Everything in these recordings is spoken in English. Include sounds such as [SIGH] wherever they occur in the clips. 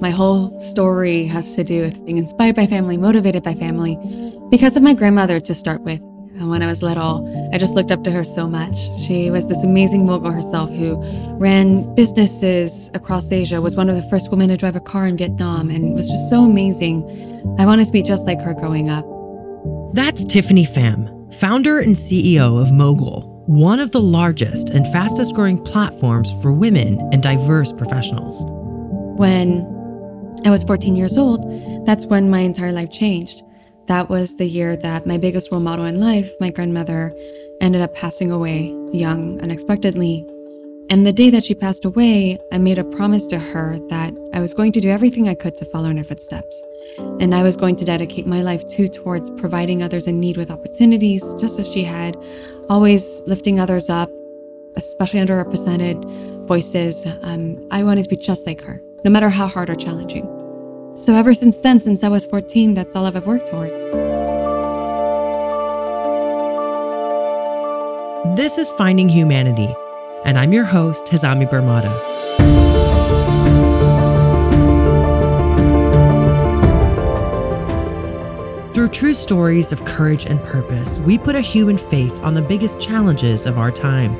My whole story has to do with being inspired by family, motivated by family, because of my grandmother to start with. And when I was little, I just looked up to her so much. She was this amazing mogul herself who ran businesses across Asia, was one of the first women to drive a car in Vietnam, and was just so amazing. I wanted to be just like her growing up. That's Tiffany Pham, founder and CEO of Mogul, one of the largest and fastest growing platforms for women and diverse professionals. When I was 14 years old, that's when my entire life changed. That was the year that my biggest role model in life, my grandmother, ended up passing away young unexpectedly. And the day that she passed away, I made a promise to her that I was going to do everything I could to follow in her footsteps. And I was going to dedicate my life too towards providing others in need with opportunities, just as she had, always lifting others up, especially underrepresented voices. Um, I wanted to be just like her, no matter how hard or challenging. So ever since then, since I was 14, that's all I've ever worked toward. This is Finding Humanity, and I'm your host, Hazami Barmada. Through true stories of courage and purpose, we put a human face on the biggest challenges of our time.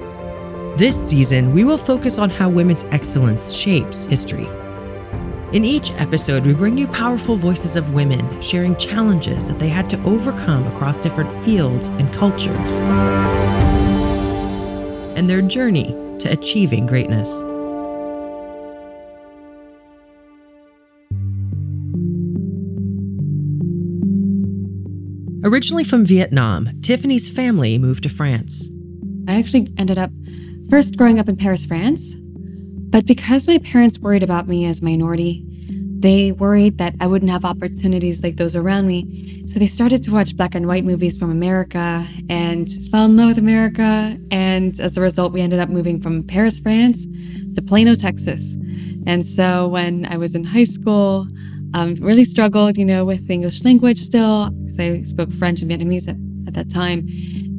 This season, we will focus on how women's excellence shapes history. In each episode, we bring you powerful voices of women sharing challenges that they had to overcome across different fields and cultures, and their journey to achieving greatness. Originally from Vietnam, Tiffany's family moved to France. I actually ended up first growing up in Paris, France, but because my parents worried about me as a minority, they worried that I wouldn't have opportunities like those around me. So they started to watch black and white movies from America and fell in love with America. And as a result, we ended up moving from Paris, France to Plano, Texas. And so when I was in high school, um, really struggled, you know, with the English language still, because I spoke French and Vietnamese at, at that time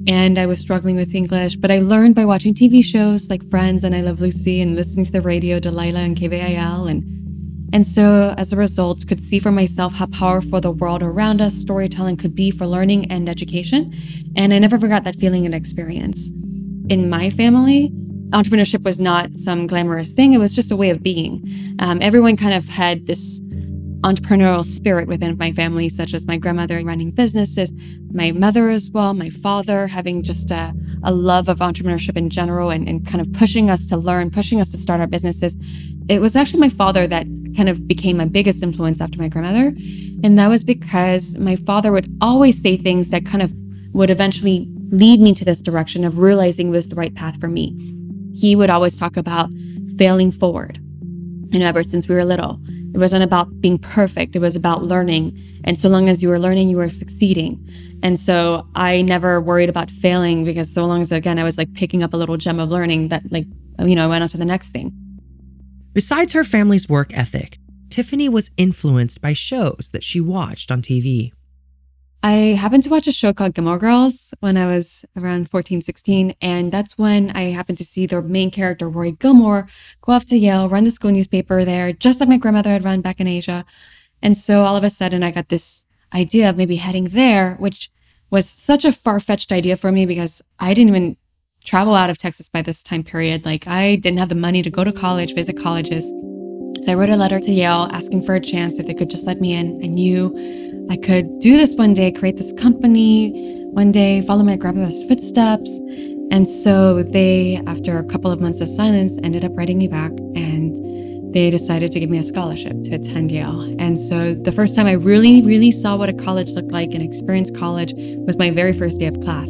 and I was struggling with English, but I learned by watching TV shows like Friends and I Love Lucy and listening to the radio, Delilah and KVIL and and so as a result could see for myself how powerful the world around us storytelling could be for learning and education. And I never forgot that feeling and experience. In my family, entrepreneurship was not some glamorous thing. It was just a way of being. Um, everyone kind of had this entrepreneurial spirit within my family, such as my grandmother running businesses, my mother as well, my father having just a, a love of entrepreneurship in general and, and kind of pushing us to learn, pushing us to start our businesses. It was actually my father that kind of became my biggest influence after my grandmother. And that was because my father would always say things that kind of would eventually lead me to this direction of realizing was the right path for me. He would always talk about failing forward. And ever since we were little, it wasn't about being perfect. It was about learning. And so long as you were learning, you were succeeding. And so I never worried about failing because so long as, again, I was like picking up a little gem of learning that, like, you know, I went on to the next thing. Besides her family's work ethic, Tiffany was influenced by shows that she watched on TV. I happened to watch a show called Gilmore Girls when I was around 14, 16. And that's when I happened to see the main character, Rory Gilmore, go off to Yale, run the school newspaper there, just like my grandmother had run back in Asia. And so all of a sudden, I got this idea of maybe heading there, which was such a far fetched idea for me because I didn't even travel out of Texas by this time period. Like, I didn't have the money to go to college, visit colleges. So I wrote a letter to Yale asking for a chance if they could just let me in. I knew I could do this one day, create this company one day, follow my grandmother's footsteps. And so they, after a couple of months of silence, ended up writing me back and they decided to give me a scholarship to attend Yale. And so the first time I really, really saw what a college looked like and experienced college was my very first day of class.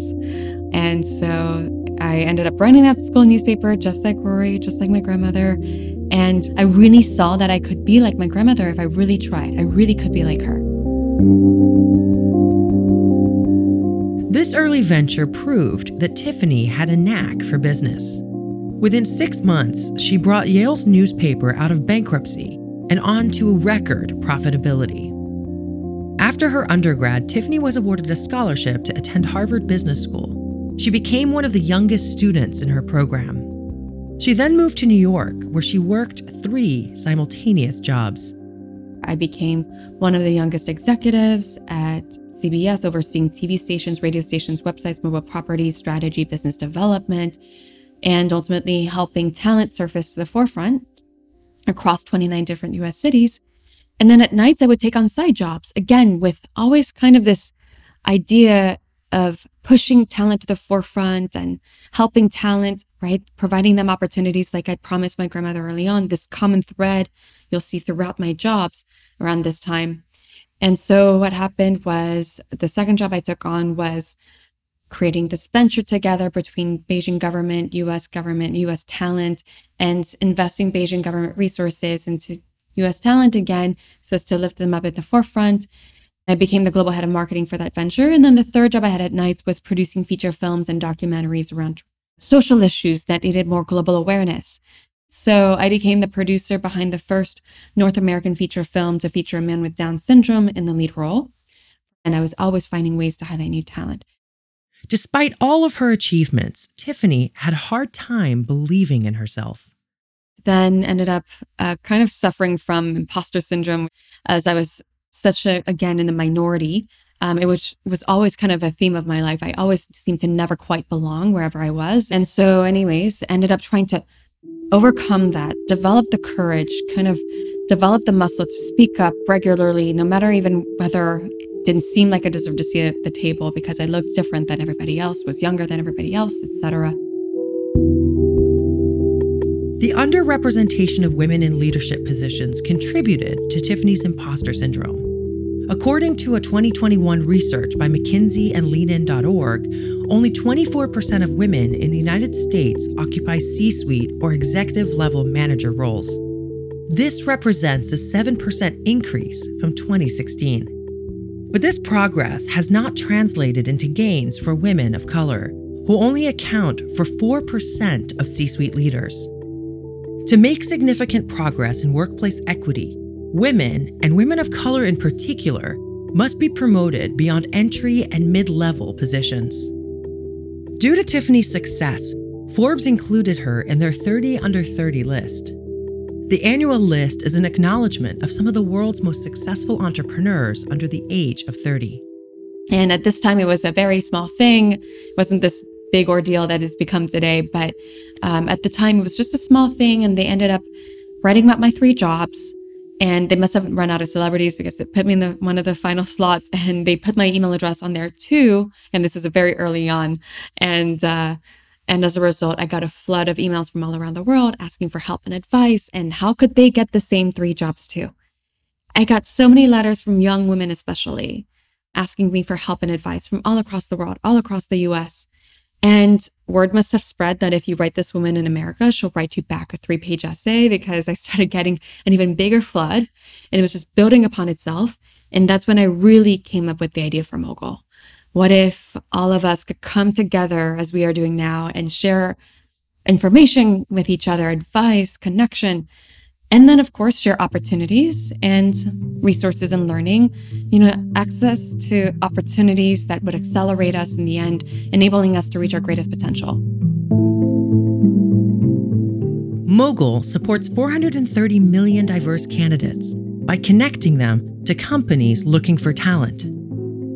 And so I ended up running that school newspaper just like Rory, just like my grandmother. And I really saw that I could be like my grandmother if I really tried. I really could be like her. This early venture proved that Tiffany had a knack for business. Within six months, she brought Yale's newspaper out of bankruptcy and on to a record profitability. After her undergrad, Tiffany was awarded a scholarship to attend Harvard Business School. She became one of the youngest students in her program. She then moved to New York, where she worked three simultaneous jobs. I became one of the youngest executives at CBS, overseeing TV stations, radio stations, websites, mobile properties, strategy, business development, and ultimately helping talent surface to the forefront across 29 different US cities. And then at nights, I would take on side jobs, again, with always kind of this idea of pushing talent to the forefront and helping talent, right? Providing them opportunities like I promised my grandmother early on, this common thread you'll see throughout my jobs around this time. And so what happened was the second job I took on was creating this venture together between Beijing government, US government, US talent, and investing Beijing government resources into US talent again, so as to lift them up at the forefront. I became the global head of marketing for that venture. And then the third job I had at nights was producing feature films and documentaries around social issues that needed more global awareness. So I became the producer behind the first North American feature film to feature a man with Down syndrome in the lead role. And I was always finding ways to highlight new talent. Despite all of her achievements, Tiffany had a hard time believing in herself. Then ended up uh, kind of suffering from imposter syndrome as I was such a, again, in the minority. Um, it was, was always kind of a theme of my life. I always seemed to never quite belong wherever I was. And so, anyways, ended up trying to overcome that, develop the courage, kind of develop the muscle to speak up regularly, no matter even whether it didn't seem like I deserved to see at the table because I looked different than everybody else, was younger than everybody else, etc. The underrepresentation of women in leadership positions contributed to Tiffany's imposter syndrome. According to a 2021 research by McKinsey and leanin.org, only 24% of women in the United States occupy C suite or executive level manager roles. This represents a 7% increase from 2016. But this progress has not translated into gains for women of color, who only account for 4% of C suite leaders. To make significant progress in workplace equity, women, and women of color in particular, must be promoted beyond entry and mid level positions. Due to Tiffany's success, Forbes included her in their 30 under 30 list. The annual list is an acknowledgement of some of the world's most successful entrepreneurs under the age of 30. And at this time, it was a very small thing. It wasn't this big ordeal that has become today. But um, at the time, it was just a small thing. And they ended up writing about my three jobs. And they must have run out of celebrities because they put me in the, one of the final slots and they put my email address on there too. And this is a very early on. And, uh, and as a result, I got a flood of emails from all around the world asking for help and advice. And how could they get the same three jobs too? I got so many letters from young women, especially asking me for help and advice from all across the world, all across the US. And word must have spread that if you write this woman in America, she'll write you back a three page essay because I [LAUGHS] started getting an even bigger flood and it was just building upon itself. And that's when I really came up with the idea for Mogul. What if all of us could come together as we are doing now and share information with each other, advice, connection, and then, of course, share opportunities and resources and learning, you know, access to opportunities that would accelerate us in the end, enabling us to reach our greatest potential. Mogul supports 430 million diverse candidates by connecting them to companies looking for talent.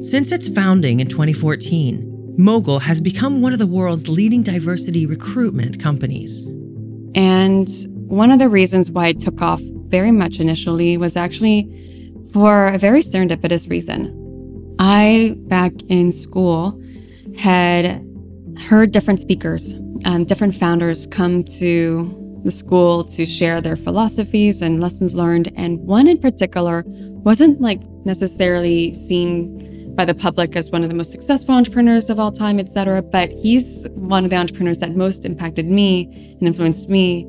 Since its founding in 2014, Mogul has become one of the world's leading diversity recruitment companies. And one of the reasons why it took off very much initially was actually for a very serendipitous reason. I, back in school, had heard different speakers, um, different founders come to the school to share their philosophies and lessons learned. And one in particular wasn't like necessarily seen by the public as one of the most successful entrepreneurs of all time, et cetera, but he's one of the entrepreneurs that most impacted me and influenced me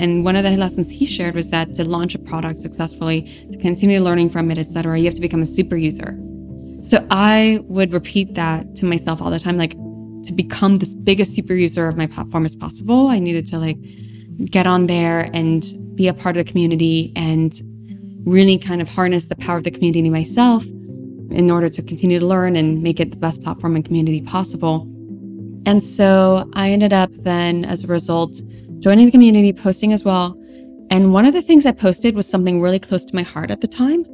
and one of the lessons he shared was that to launch a product successfully, to continue learning from it, etc., you have to become a super user. So I would repeat that to myself all the time, like to become the biggest super user of my platform as possible. I needed to like get on there and be a part of the community and really kind of harness the power of the community myself in order to continue to learn and make it the best platform and community possible. And so I ended up then, as a result, joining the community, posting as well. And one of the things I posted was something really close to my heart at the time.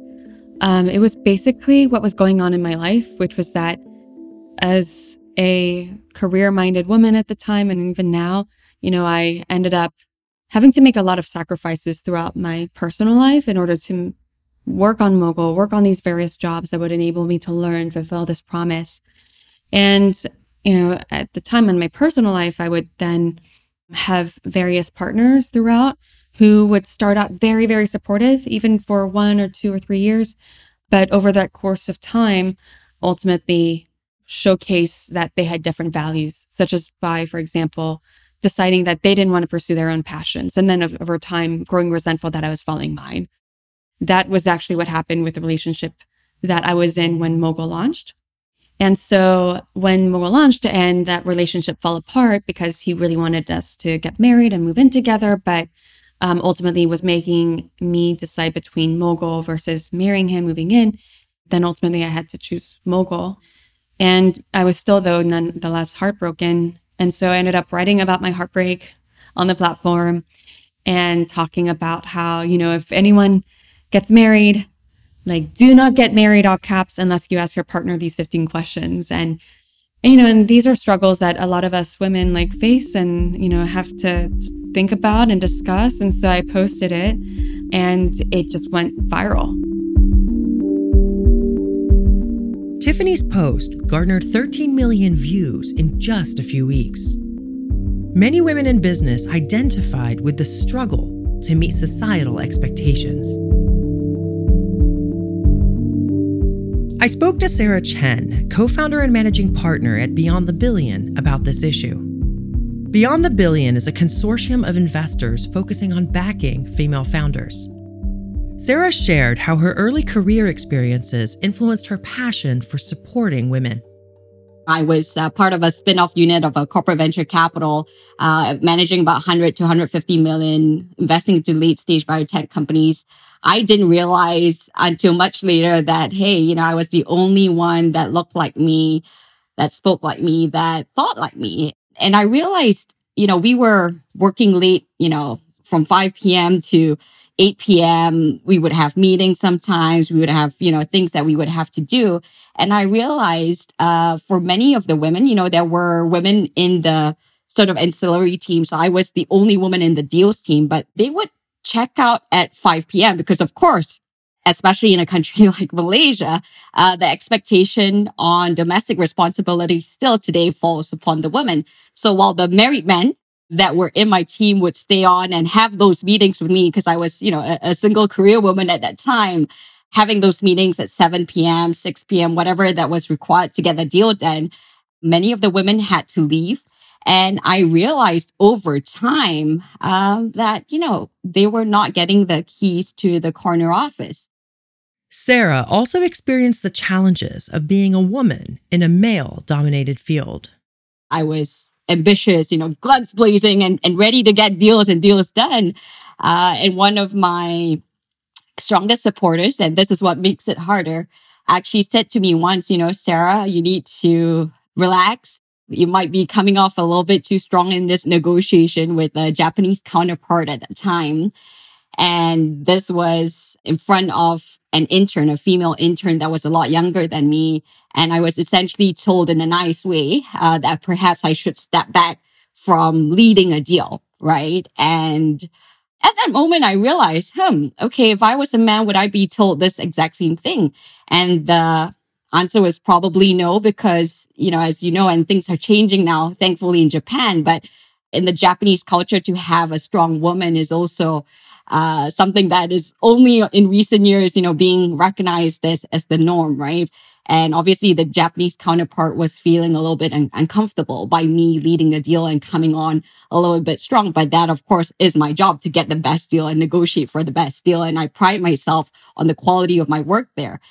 Um, it was basically what was going on in my life, which was that as a career minded woman at the time, and even now, you know, I ended up having to make a lot of sacrifices throughout my personal life in order to work on Mogul, work on these various jobs that would enable me to learn, fulfill this promise. And, you know, at the time in my personal life, I would then have various partners throughout who would start out very, very supportive, even for one or two or three years. But over that course of time, ultimately showcase that they had different values, such as by, for example, deciding that they didn't want to pursue their own passions. And then over time, growing resentful that I was following mine. That was actually what happened with the relationship that I was in when Mogul launched. And so when Mogul launched and that relationship fell apart because he really wanted us to get married and move in together, but um, ultimately was making me decide between Mogul versus marrying him, moving in, then ultimately I had to choose Mogul. And I was still, though, nonetheless heartbroken. And so I ended up writing about my heartbreak on the platform and talking about how, you know, if anyone gets married, like do not get married all caps unless you ask your partner these 15 questions. And you know and these are struggles that a lot of us women like face and you know have to think about and discuss. And so i posted it and it just went viral. Tiffany's post garnered 13 million views in just a few weeks. Many women in business identified with the struggle to meet societal expectations I spoke to Sarah Chen, co founder and managing partner at Beyond the Billion, about this issue. Beyond the Billion is a consortium of investors focusing on backing female founders. Sarah shared how her early career experiences influenced her passion for supporting women. I was uh, part of a spin-off unit of a corporate venture capital, uh, managing about 100 to 150 million, investing into late stage biotech companies. I didn't realize until much later that, hey, you know, I was the only one that looked like me, that spoke like me, that thought like me. And I realized, you know, we were working late, you know, from 5 p.m. to 8 p.m. We would have meetings sometimes. We would have, you know, things that we would have to do. And I realized, uh, for many of the women, you know, there were women in the sort of ancillary team. So I was the only woman in the deals team, but they would check out at 5 p.m. because of course, especially in a country [LAUGHS] like Malaysia, uh, the expectation on domestic responsibility still today falls upon the women. So while the married men that were in my team would stay on and have those meetings with me because I was, you know, a, a, single career woman at that time, having those meetings at 7 p.m., 6 p.m., whatever that was required to get the deal done. Many of the women had to leave and I realized over time um, that, you know, they were not getting the keys to the corner office. Sarah also experienced the challenges of being a woman in a male dominated field. I was ambitious, you know, guns blazing and, and ready to get deals and deals done. Uh, and one of my strongest supporters, and this is what makes it harder, actually said to me once, you know, Sarah, you need to relax you might be coming off a little bit too strong in this negotiation with a Japanese counterpart at that time. And this was in front of an intern, a female intern that was a lot younger than me. And I was essentially told in a nice way uh, that perhaps I should step back from leading a deal, right? And at that moment, I realized, hmm, okay, if I was a man, would I be told this exact same thing? And the answer was probably no, because, you know, as you know, and things are changing now, thankfully in Japan, but in the Japanese culture to have a strong woman is also uh, something that is only in recent years, you know, being recognized as, as the norm, right? And obviously the Japanese counterpart was feeling a little bit un- uncomfortable by me leading the deal and coming on a little bit strong. But that, of course, is my job to get the best deal and negotiate for the best deal. And I pride myself on the quality of my work there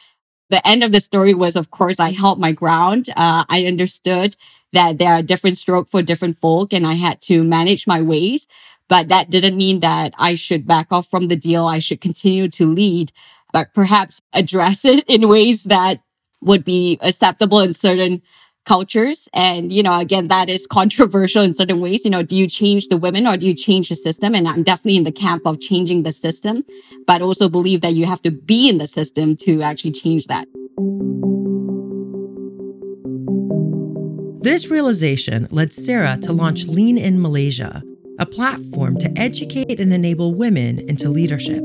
the end of the story was, of course, I held my ground. Uh, I understood that there are different strokes for different folk and I had to manage my ways. But that didn't mean that I should back off from the deal. I should continue to lead, but perhaps address it [LAUGHS] in ways that would be acceptable in certain cultures. And, you know, again, that is controversial in certain ways. You know, do you change the women or do you change the system? And I'm definitely in the camp of changing the system, but also believe that you have to be in the system to actually change that. This realization led Sarah to launch Lean In Malaysia, a platform to educate and enable women into leadership.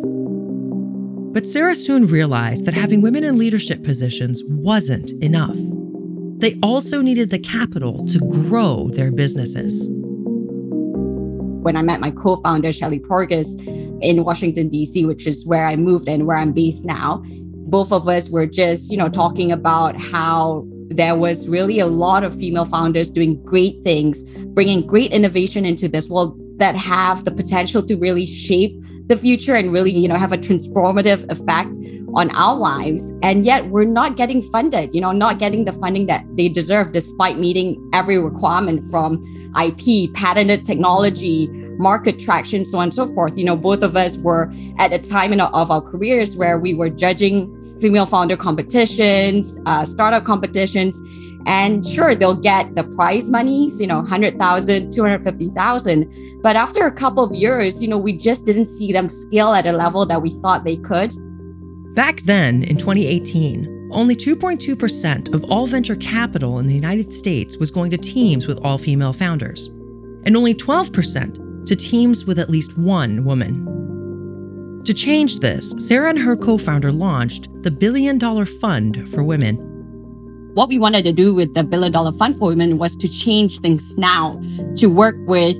But Sarah soon realized that having women in leadership positions wasn't enough. They also needed the capital to grow their businesses. When I met my co founder, Shelly Porges, in Washington, D.C., which is where I moved and where I'm based now, both of us were just, you know, talking about how there was really a lot of female founders doing great things, bringing great innovation into this world that have the potential to really shape the future and really, you know, have a transformative effect on our lives. And yet we're not getting funded, you know, not getting the funding that they deserve despite meeting every requirement from IP, patented technology, market traction, so on and so forth. You know, both of us were at a time in of our careers where we were judging female founder competitions, uh, startup competitions. And sure, they'll get the prize monies, you know, 100,000, 250,000. But after a couple of years, you know, we just didn't see them scale at a level that we thought they could. Back then, in 2018, only 2.2% of all venture capital in the United States was going to teams with all female founders, and only 12% to teams with at least one woman. To change this, Sarah and her co founder launched the Billion Dollar Fund for Women. What we wanted to do with the Billion Dollar Fund for Women was to change things now, to work with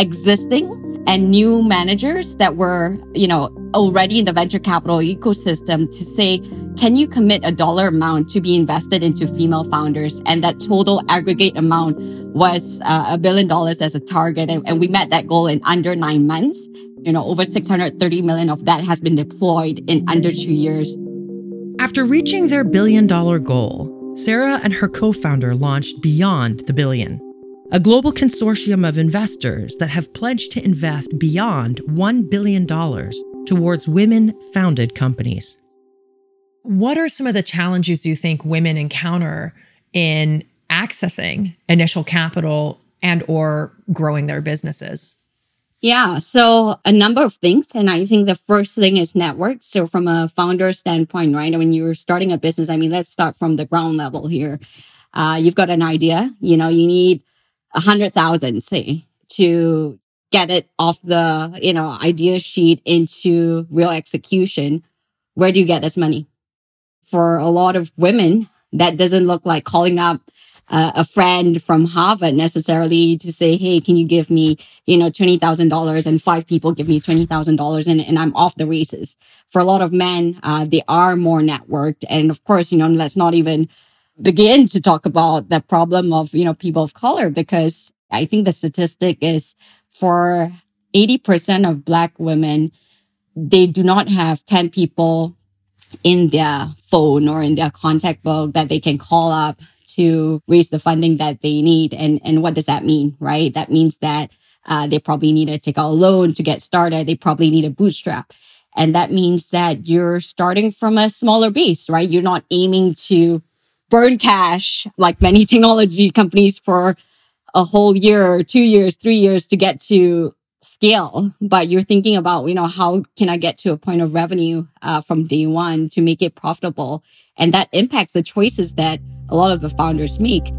existing and new managers that were, you know, already in the venture capital ecosystem to say, can you commit a dollar amount to be invested into female founders? And that total aggregate amount was uh, a billion dollars as a target. And, and we met that goal in under nine months. You know, over 630 million of that has been deployed in under two years. After reaching their billion dollar goal, Sarah and her co founder launched Beyond the Billion, a global consortium of investors that have pledged to invest beyond $1 billion towards women founded companies. What are some of the challenges you think women encounter in accessing initial capital and or growing their businesses? Yeah. So a number of things. And I think the first thing is network. So from a founder standpoint, right? When you're starting a business, I mean, let's start from the ground level here. Uh, you've got an idea, you know, you need a hundred thousand, say, to get it off the, you know, idea sheet into real execution. Where do you get this money? For a lot of women, that doesn't look like calling up uh, a friend from Harvard necessarily to say, Hey, can you give me, you know, $20,000 and five people give me $20,000 and, and I'm off the races. For a lot of men, uh, they are more networked. And of course, you know, let's not even begin to talk about the problem of, you know, people of color, because I think the statistic is for 80% of black women, they do not have 10 people in their phone or in their contact book that they can call up to raise the funding that they need. And, and what does that mean, right? That means that uh, they probably need to take out a loan to get started. They probably need a bootstrap. And that means that you're starting from a smaller base, right? You're not aiming to burn cash like many [LAUGHS] technology companies for a whole year, two years, three years to get to scale, but you're thinking about, you know, how can I get to a point of revenue uh, from day one to make it profitable? And that impacts the choices that a lot of the founders make.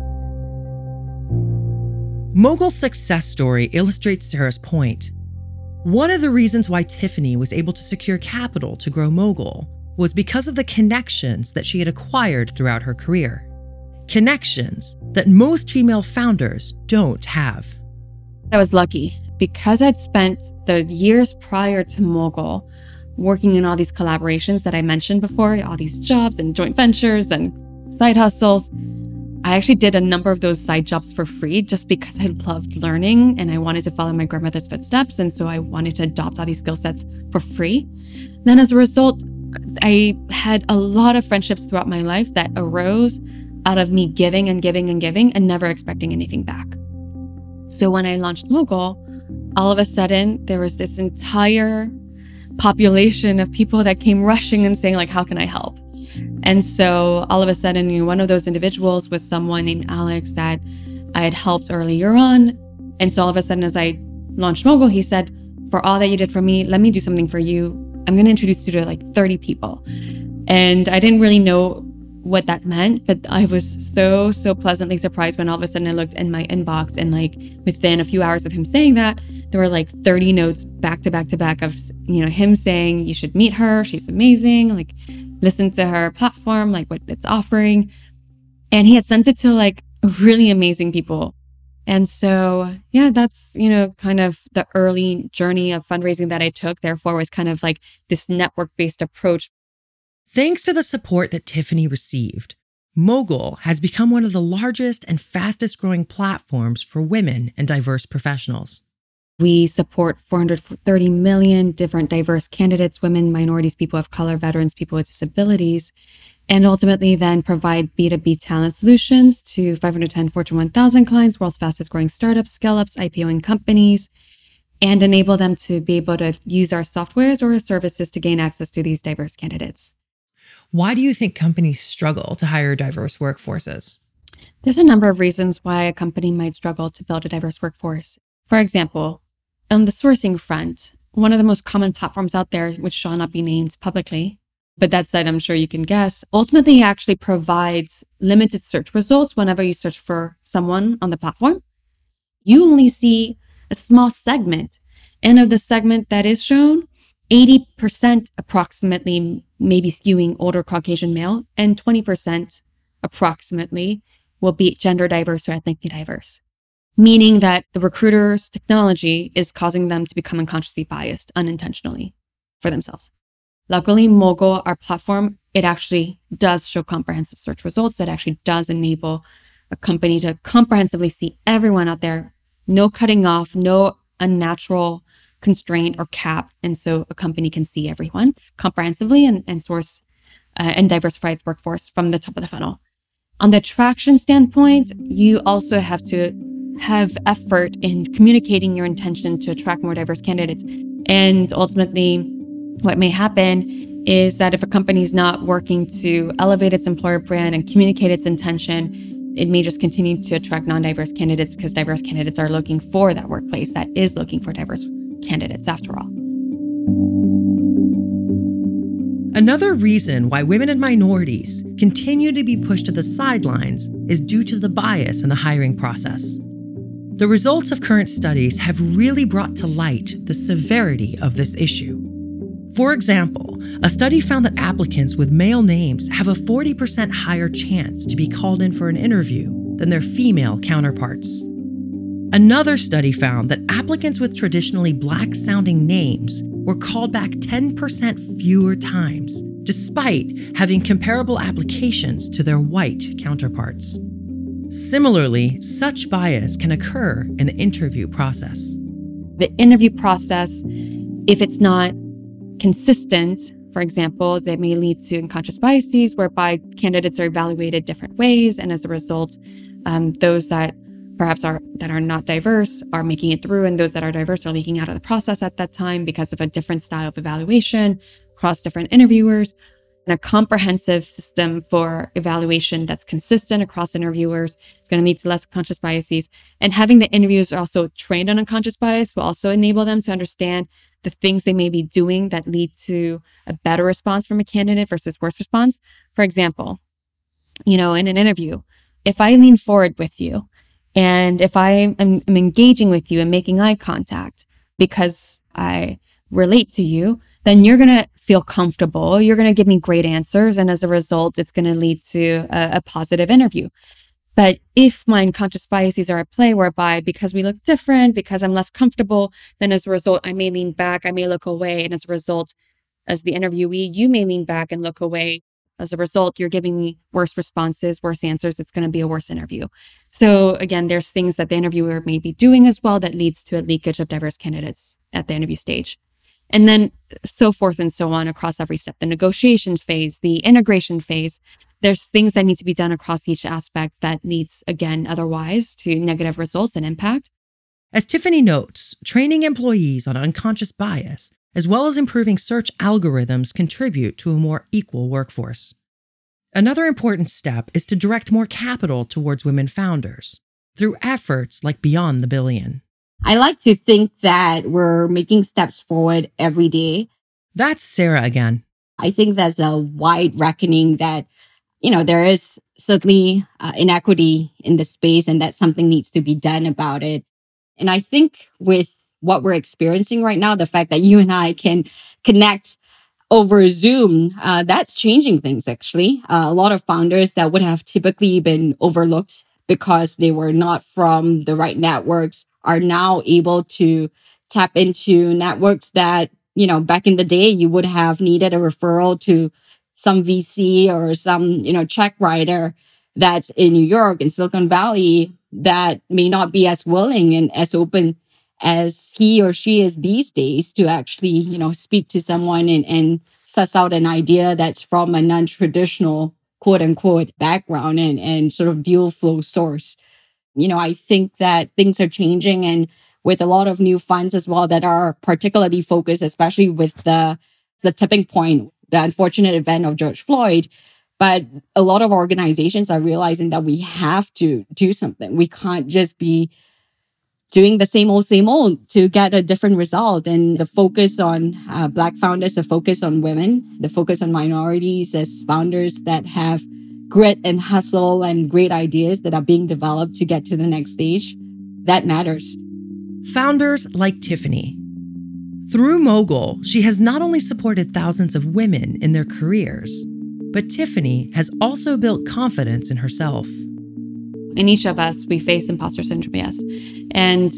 Mogul's success story illustrates Sarah's point. One of the reasons why Tiffany was able to secure capital to grow Mogul was because of the connections that she had acquired throughout her career. Connections that most female founders don't have. I was lucky because I'd spent the years prior to Mogul working in all these collaborations that I mentioned before, all these jobs and joint ventures and side hustles. I actually did a number of those side jobs for free just because I loved learning and I wanted to follow my grandmother's footsteps. And so I wanted to adopt all these skill sets for free. Then as a result, I had a lot of friendships throughout my life that arose out of me giving and giving and giving and never expecting anything back. So when I launched Mogul, all of a sudden there was this entire population of people that came rushing and saying like how can i help And so all of a sudden, you know, one of those individuals was someone named Alex that I had helped earlier on. And so all of a sudden, as I launched Mogul, he said, For all that you did for me, let me do something for you. I'm going to introduce you to like 30 people. And I didn't really know what that meant, but I was so, so pleasantly surprised when all of a sudden I looked in my inbox and like within a few hours of him saying that, there were like 30 notes back to back to back of, you know, him saying, you should meet her. She's amazing. Like, listen to her platform, like what it's offering. And he had sent it to like really amazing people. And so, yeah, that's, you know, kind of the early journey of fundraising that I took. Therefore, was kind of like this network based approach Thanks to the support that Tiffany received, Mogul has become one of the largest and fastest growing platforms for women and diverse professionals. We support 430 million different diverse candidates, women, minorities, people of color, veterans, people with disabilities, and ultimately then provide B2B talent solutions to 510 Fortune 1000 clients, world's fastest growing startups, scale ups, IPOing companies, and enable them to be able to use our softwares or services to gain access to these diverse candidates. Why do you think companies struggle to hire diverse workforces? There's a number of reasons why a company might struggle to build a diverse workforce. For example, on the sourcing front, one of the most common platforms out there, which shall not be named publicly, but that said, I'm sure you can guess, ultimately actually provides limited search results whenever you search for someone on the platform. You only see a small segment. And of the segment that is shown, 80% approximately maybe skewing older Caucasian male, and 20% approximately will be gender diverse or ethnically diverse, meaning that the recruiter's technology is causing them to become unconsciously biased unintentionally for themselves. Luckily, Mogul, our platform, it actually does show comprehensive search results. So it actually does enable a company to comprehensively see everyone out there, no cutting off, no unnatural constraint or cap. And so a company can see everyone comprehensively and, and source uh, and diversify its workforce from the top of the funnel. On the attraction standpoint, you also have to have effort in communicating your intention to attract more diverse candidates. And ultimately, what may happen is that if a company is not working to elevate its employer brand and communicate its intention, it may just continue to attract non diverse candidates because diverse candidates are looking for that workplace that is looking for diverse candidates after all. Another reason why women and minorities continue to be pushed to the sidelines is due to the bias in the hiring process. The results of current studies have really brought to light the severity of this issue. For example, a study found that applicants with male names have a 40% higher chance to be called in for an interview than their female counterparts. Another study found that applicants with traditionally black sounding names were called back 10% fewer times, despite having comparable applications to their white counterparts. Similarly, such bias can occur in the interview process. The interview process, if it's not consistent, for example, that may lead to unconscious biases whereby candidates are evaluated different ways. And as a result, um, those that perhaps are that are not diverse are making it through and those that are diverse are leaking out of the process at that time because of a different style of evaluation across different interviewers and a comprehensive system for evaluation that's consistent across interviewers. Is going to lead to less conscious biases. And having the interviewers also trained on unconscious bias will also enable them to understand the things they may be doing that lead to a better response from a candidate versus worse response. For example you know in an interview if i lean forward with you and if I am, am engaging with you and making eye contact because I relate to you, then you're going to feel comfortable. You're going to give me great answers. And as a result, it's going to lead to a, a positive interview. But if my unconscious biases are at play, whereby because we look different, because I'm less comfortable, then as a result, I may lean back, I may look away. And as a result, as the interviewee, you may lean back and look away as a result, you're giving me worse responses, worse answers. It's going to be a worse interview. So again, there's things that the interviewer may be doing as well that leads to a leakage of diverse candidates at the interview stage. And then so forth and so on across every step, the negotiation phase, the integration phase. There's things that need to be done across each aspect that leads again, otherwise to negative results and impact. As Tiffany notes, training employees on unconscious bias as well as improving search algorithms contribute to a more equal workforce. Another important step is to direct more capital towards women founders through efforts like Beyond the Billion. I like to think that we're making steps forward every day. That's Sarah again. I think there's a wide reckoning that, you know, there is certainly uh, inequity in the space and that something needs to be done about it. And I think with what we're experiencing right now, the fact that you and I can connect over Zoom, uh, that's changing things actually. Uh, a lot of founders that would have typically been overlooked because they were not from the right networks are now able to tap into networks that, you know, back in the day, you would have needed a referral to some VC or some, you know, check writer that's in New York in Silicon Valley that may not be as willing and as open as he or she is these days to actually, you know, speak to someone and, and suss out an idea that's from a non-traditional quote unquote background and, and sort of deal flow source. You know, I think that things are changing and with a lot of new funds as well that are particularly focused, especially with the, the tipping point, the unfortunate event of George Floyd. But a lot of organizations are realizing that we have to do something. We can't just be doing the same old, same old to get a different result. And the focus on uh, Black founders, the focus on women, the focus on minorities as founders that have grit and hustle and great ideas that are being developed to get to the next stage, that matters. Founders like Tiffany. Through Mogul, she has not only supported thousands of women in their careers, but Tiffany has also built confidence in herself in each of us, we face imposter syndrome, yes. And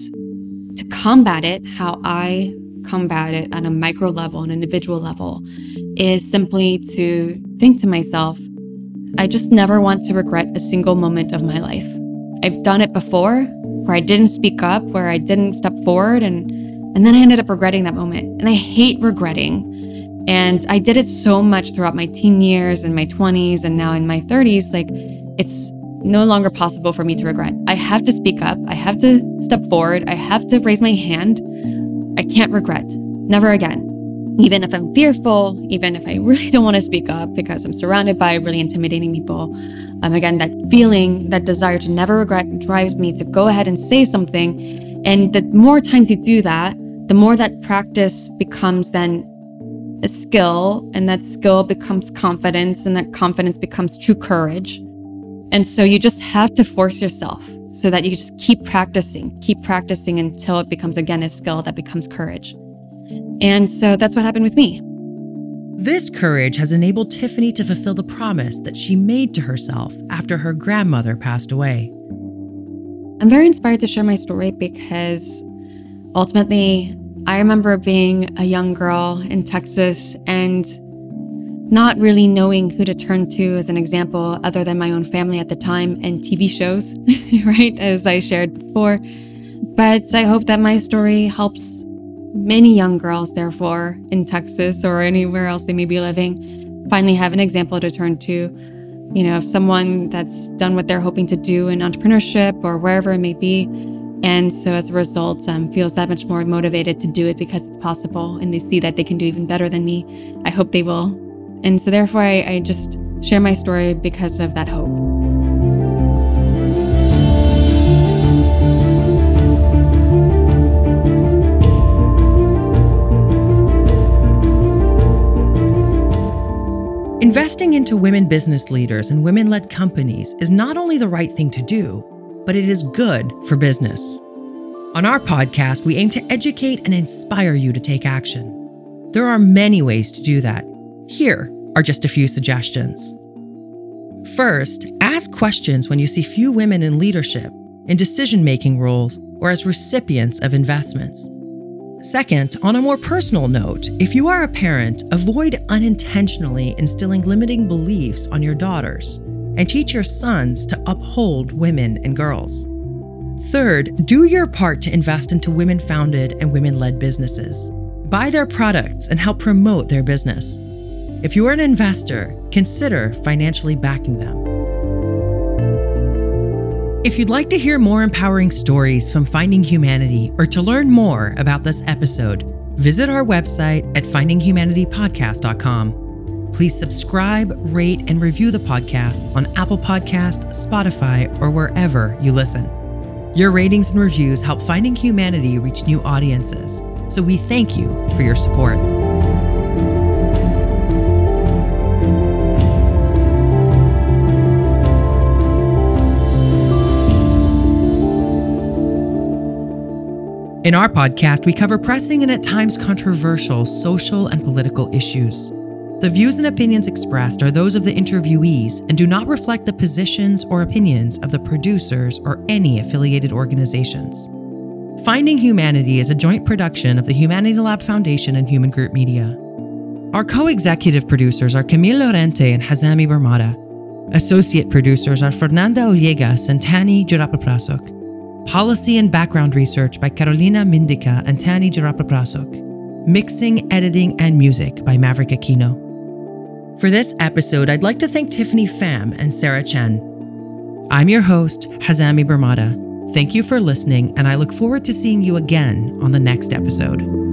to combat it, how I combat it on a micro level, an individual level, is simply to think to myself, I just never want to regret a single moment of my life. I've done it before where I didn't speak up, where I didn't step forward, and and then I ended up regretting that moment. And I hate regretting. And I did it so much throughout my teen years and my 20s and now in my 30s. Like it's no longer possible for me to regret. I have to speak up. I have to step forward. I have to raise my hand. I can't regret. Never again. Even if I'm fearful, even if I really don't want to speak up because I'm surrounded by really intimidating people. Um, again, that feeling, that desire to never regret drives me to go ahead and say something. And the more times you do that, the more that practice becomes then a skill, and that skill becomes confidence, and that confidence becomes true courage. And so you just have to force yourself so that you just keep practicing, keep practicing until it becomes again a skill that becomes courage. And so that's what happened with me. This courage has enabled Tiffany to fulfill the promise that she made to herself after her grandmother passed away. I'm very inspired to share my story because ultimately, I remember being a young girl in Texas and not really knowing who to turn to as an example other than my own family at the time and TV shows, [LAUGHS] right? As I shared before. But I hope that my story helps many young girls, therefore, in Texas or anywhere else they may be living, finally have an example to turn to. You know, of someone that's done what they're hoping to do in entrepreneurship or wherever it may be. And so as a result, um, feels that much more motivated to do it because it's possible and they see that they can do even better than me. I hope they will and so, therefore, I, I just share my story because of that hope. Investing into women business leaders and women led companies is not only the right thing to do, but it is good for business. On our podcast, we aim to educate and inspire you to take action. There are many ways to do that, here are just a few suggestions. First, ask questions when you see few women in leadership, in decision making roles, or as recipients of investments. Second, on a more personal note, if you are a parent, avoid unintentionally instilling limiting beliefs on your daughters and teach your sons to uphold women and girls. Third, do your part to invest into women founded and women led businesses. Buy their products and help promote their business. If you are an investor, consider financially backing them. If you'd like to hear more empowering stories from Finding Humanity or to learn more about this episode, visit our website at findinghumanitypodcast.com. Please subscribe, rate, and review the podcast on Apple Podcast, Spotify, or wherever you listen. Your ratings and reviews help Finding Humanity reach new audiences, so we thank you for your support. In our podcast, we cover pressing and at times controversial social and political issues. The views and opinions expressed are those of the interviewees and do not reflect the positions or opinions of the producers or any affiliated organizations. Finding Humanity is a joint production of the Humanity Lab Foundation and Human Group Media. Our co executive producers are Camille Lorente and Hazami Barmada. Associate producers are Fernanda Ollegas and Tani Jurapaprasok. Policy and background research by Carolina Mindica and Tani Jarapaprasok. Mixing, editing, and music by Maverick Aquino. For this episode, I'd like to thank Tiffany Pham and Sarah Chen. I'm your host, Hazami Barmada. Thank you for listening, and I look forward to seeing you again on the next episode.